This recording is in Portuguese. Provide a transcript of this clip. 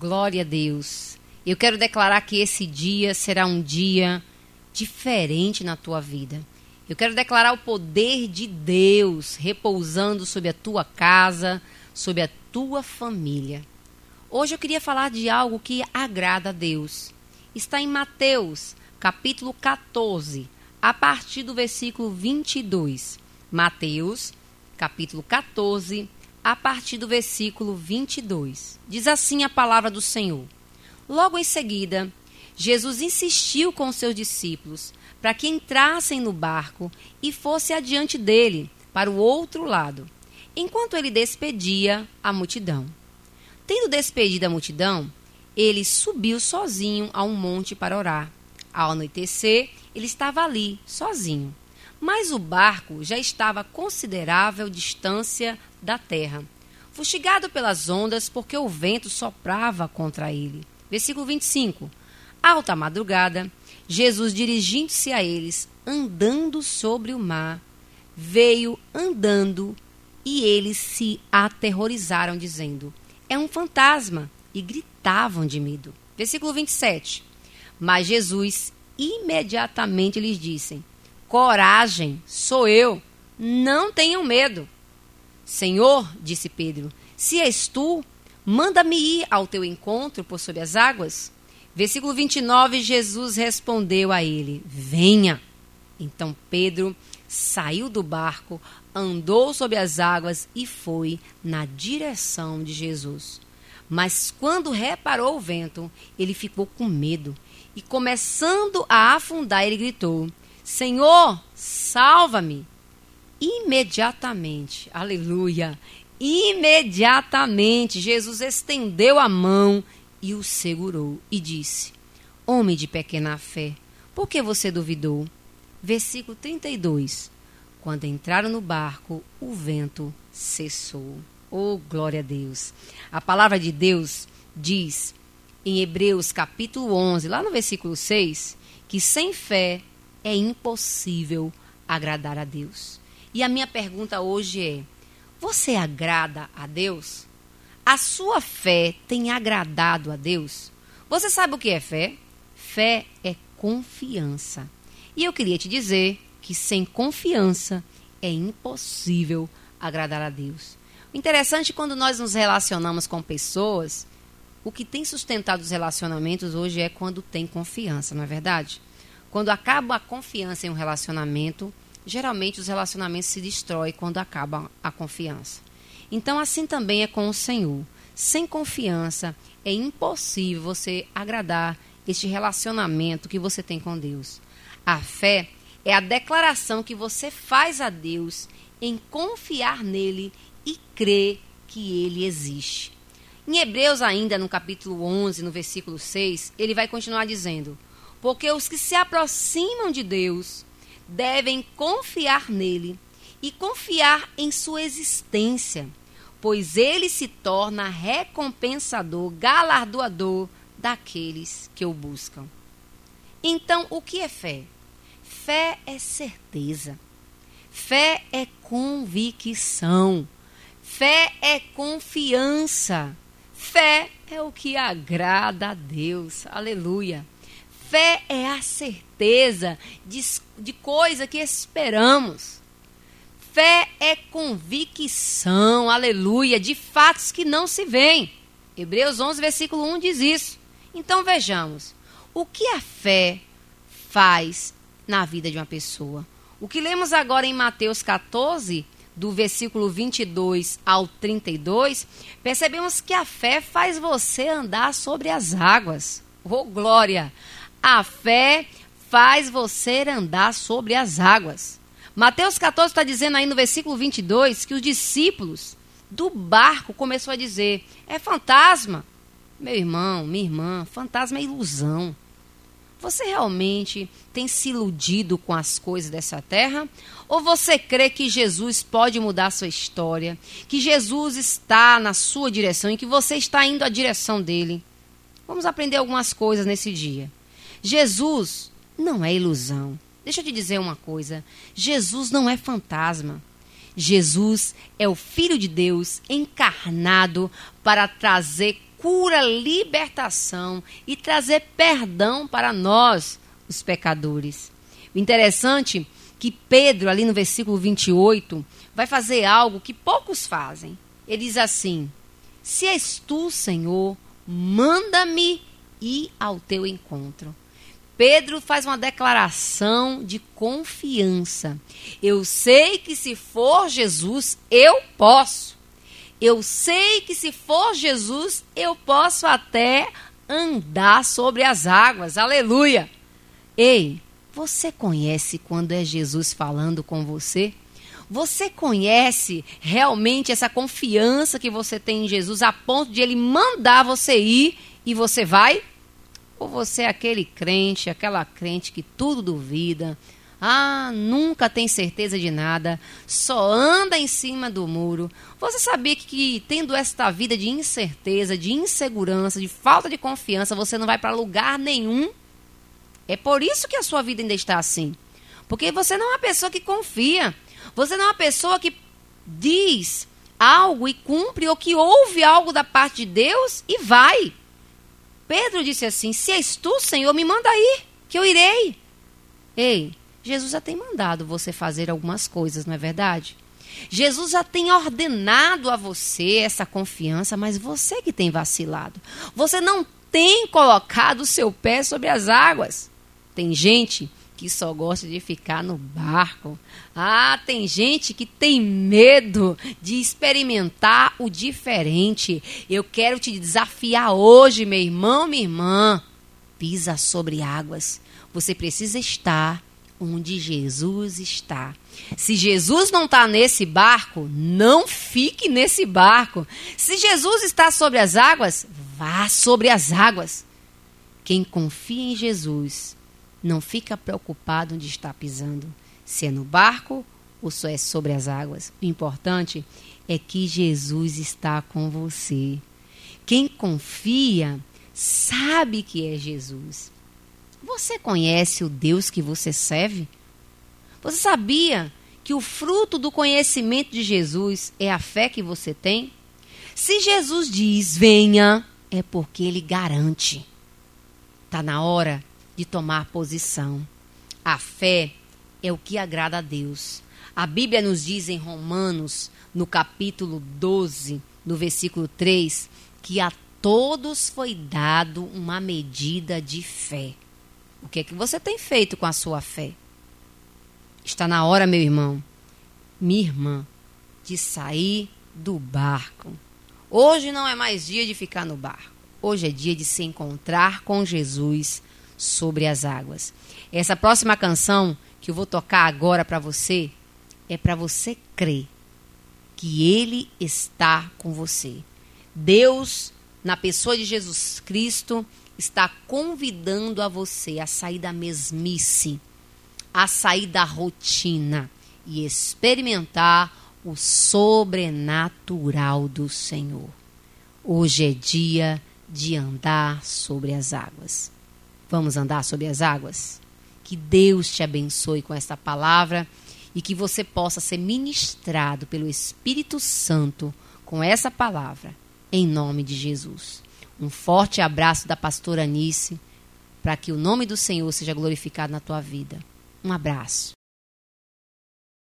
Glória a Deus. Eu quero declarar que esse dia será um dia diferente na tua vida. Eu quero declarar o poder de Deus repousando sobre a tua casa, sobre a tua família. Hoje eu queria falar de algo que agrada a Deus. Está em Mateus, capítulo 14, a partir do versículo 22. Mateus, capítulo 14, a partir do versículo 22. Diz assim a palavra do Senhor. Logo em seguida, Jesus insistiu com seus discípulos para que entrassem no barco e fosse adiante dele, para o outro lado, enquanto ele despedia a multidão. Tendo despedido a multidão, ele subiu sozinho a um monte para orar. Ao anoitecer, ele estava ali, sozinho. Mas o barco já estava a considerável distância da terra, fustigado pelas ondas, porque o vento soprava contra ele. Versículo 25. Alta madrugada, Jesus, dirigindo-se a eles, andando sobre o mar, veio andando e eles se aterrorizaram, dizendo: É um fantasma! E gritavam de medo. Versículo 27. Mas Jesus imediatamente lhes disse: Coragem, sou eu, não tenham medo. Senhor, disse Pedro, se és tu, manda-me ir ao teu encontro por sobre as águas. Versículo 29, Jesus respondeu a ele: Venha. Então Pedro saiu do barco, andou sobre as águas e foi na direção de Jesus. Mas quando reparou o vento, ele ficou com medo e, começando a afundar, ele gritou: Senhor, salva-me! Imediatamente, aleluia, imediatamente Jesus estendeu a mão e o segurou e disse: Homem de pequena fé, por que você duvidou? Versículo 32. Quando entraram no barco, o vento cessou. Oh, glória a Deus. A palavra de Deus diz em Hebreus capítulo 11, lá no versículo 6, que sem fé é impossível agradar a Deus. E a minha pergunta hoje é: você agrada a Deus? A sua fé tem agradado a Deus? Você sabe o que é fé? Fé é confiança. E eu queria te dizer que sem confiança é impossível agradar a Deus. O interessante quando nós nos relacionamos com pessoas, o que tem sustentado os relacionamentos hoje é quando tem confiança, não é verdade? Quando acaba a confiança em um relacionamento, geralmente os relacionamentos se destroem quando acaba a confiança. Então, assim também é com o Senhor. Sem confiança, é impossível você agradar este relacionamento que você tem com Deus. A fé é a declaração que você faz a Deus em confiar nele e crer que ele existe. Em Hebreus, ainda no capítulo 11, no versículo 6, ele vai continuar dizendo: porque os que se aproximam de Deus devem confiar nele e confiar em sua existência, pois ele se torna recompensador, galardoador daqueles que o buscam. Então, o que é fé? Fé é certeza. Fé é convicção. Fé é confiança. Fé é o que agrada a Deus. Aleluia. Fé é a certeza de, de coisa que esperamos. Fé é convicção, aleluia, de fatos que não se veem. Hebreus 11, versículo 1 diz isso. Então vejamos, o que a fé faz na vida de uma pessoa? O que lemos agora em Mateus 14, do versículo 22 ao 32, percebemos que a fé faz você andar sobre as águas. Oh, glória! A fé faz você andar sobre as águas. Mateus 14 está dizendo aí no versículo 22 que os discípulos do barco começou a dizer: é fantasma. Meu irmão, minha irmã, fantasma é ilusão. Você realmente tem se iludido com as coisas dessa terra? Ou você crê que Jesus pode mudar a sua história? Que Jesus está na sua direção e que você está indo à direção dele? Vamos aprender algumas coisas nesse dia. Jesus não é ilusão. Deixa eu te dizer uma coisa: Jesus não é fantasma. Jesus é o Filho de Deus encarnado para trazer cura, libertação e trazer perdão para nós, os pecadores. O interessante é que Pedro, ali no versículo 28, vai fazer algo que poucos fazem. Ele diz assim: Se és tu, Senhor, manda-me ir ao teu encontro. Pedro faz uma declaração de confiança. Eu sei que se for Jesus, eu posso. Eu sei que se for Jesus, eu posso até andar sobre as águas. Aleluia! Ei, você conhece quando é Jesus falando com você? Você conhece realmente essa confiança que você tem em Jesus a ponto de ele mandar você ir e você vai? Ou você é aquele crente, aquela crente que tudo duvida, ah, nunca tem certeza de nada, só anda em cima do muro. Você sabia que, que tendo esta vida de incerteza, de insegurança, de falta de confiança, você não vai para lugar nenhum? É por isso que a sua vida ainda está assim. Porque você não é uma pessoa que confia. Você não é uma pessoa que diz algo e cumpre ou que ouve algo da parte de Deus e vai. Pedro disse assim: Se és tu, Senhor, me manda ir, que eu irei. Ei, Jesus já tem mandado você fazer algumas coisas, não é verdade? Jesus já tem ordenado a você essa confiança, mas você que tem vacilado. Você não tem colocado o seu pé sobre as águas. Tem gente que só gosta de ficar no barco. Ah, tem gente que tem medo de experimentar o diferente. Eu quero te desafiar hoje, meu irmão, minha irmã. Pisa sobre águas. Você precisa estar onde Jesus está. Se Jesus não está nesse barco, não fique nesse barco. Se Jesus está sobre as águas, vá sobre as águas. Quem confia em Jesus não fica preocupado onde está pisando, se é no barco ou só é sobre as águas. O importante é que Jesus está com você. Quem confia sabe que é Jesus. Você conhece o Deus que você serve? Você sabia que o fruto do conhecimento de Jesus é a fé que você tem? Se Jesus diz venha, é porque ele garante. Está na hora de tomar posição. A fé é o que agrada a Deus. A Bíblia nos diz em Romanos, no capítulo 12, no versículo 3, que a todos foi dado uma medida de fé. O que é que você tem feito com a sua fé? Está na hora, meu irmão, minha irmã, de sair do barco. Hoje não é mais dia de ficar no barco. Hoje é dia de se encontrar com Jesus sobre as águas. Essa próxima canção que eu vou tocar agora para você é para você crer que Ele está com você. Deus, na pessoa de Jesus Cristo, está convidando a você a sair da mesmice, a sair da rotina e experimentar o sobrenatural do Senhor. Hoje é dia de andar sobre as águas. Vamos andar sobre as águas? Que Deus te abençoe com esta palavra e que você possa ser ministrado pelo Espírito Santo com essa palavra, em nome de Jesus. Um forte abraço da pastora Anice, para que o nome do Senhor seja glorificado na tua vida. Um abraço.